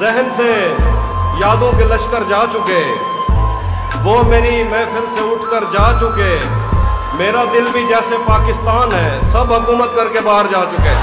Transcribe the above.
ذہن سے یادوں کے لشکر جا چکے۔ وہ میری محفل سے اٹھ کر جا چکے۔ میرا دل بھی جیسے پاکستان ہے، سب حکومت کر کے باہر جا چکے۔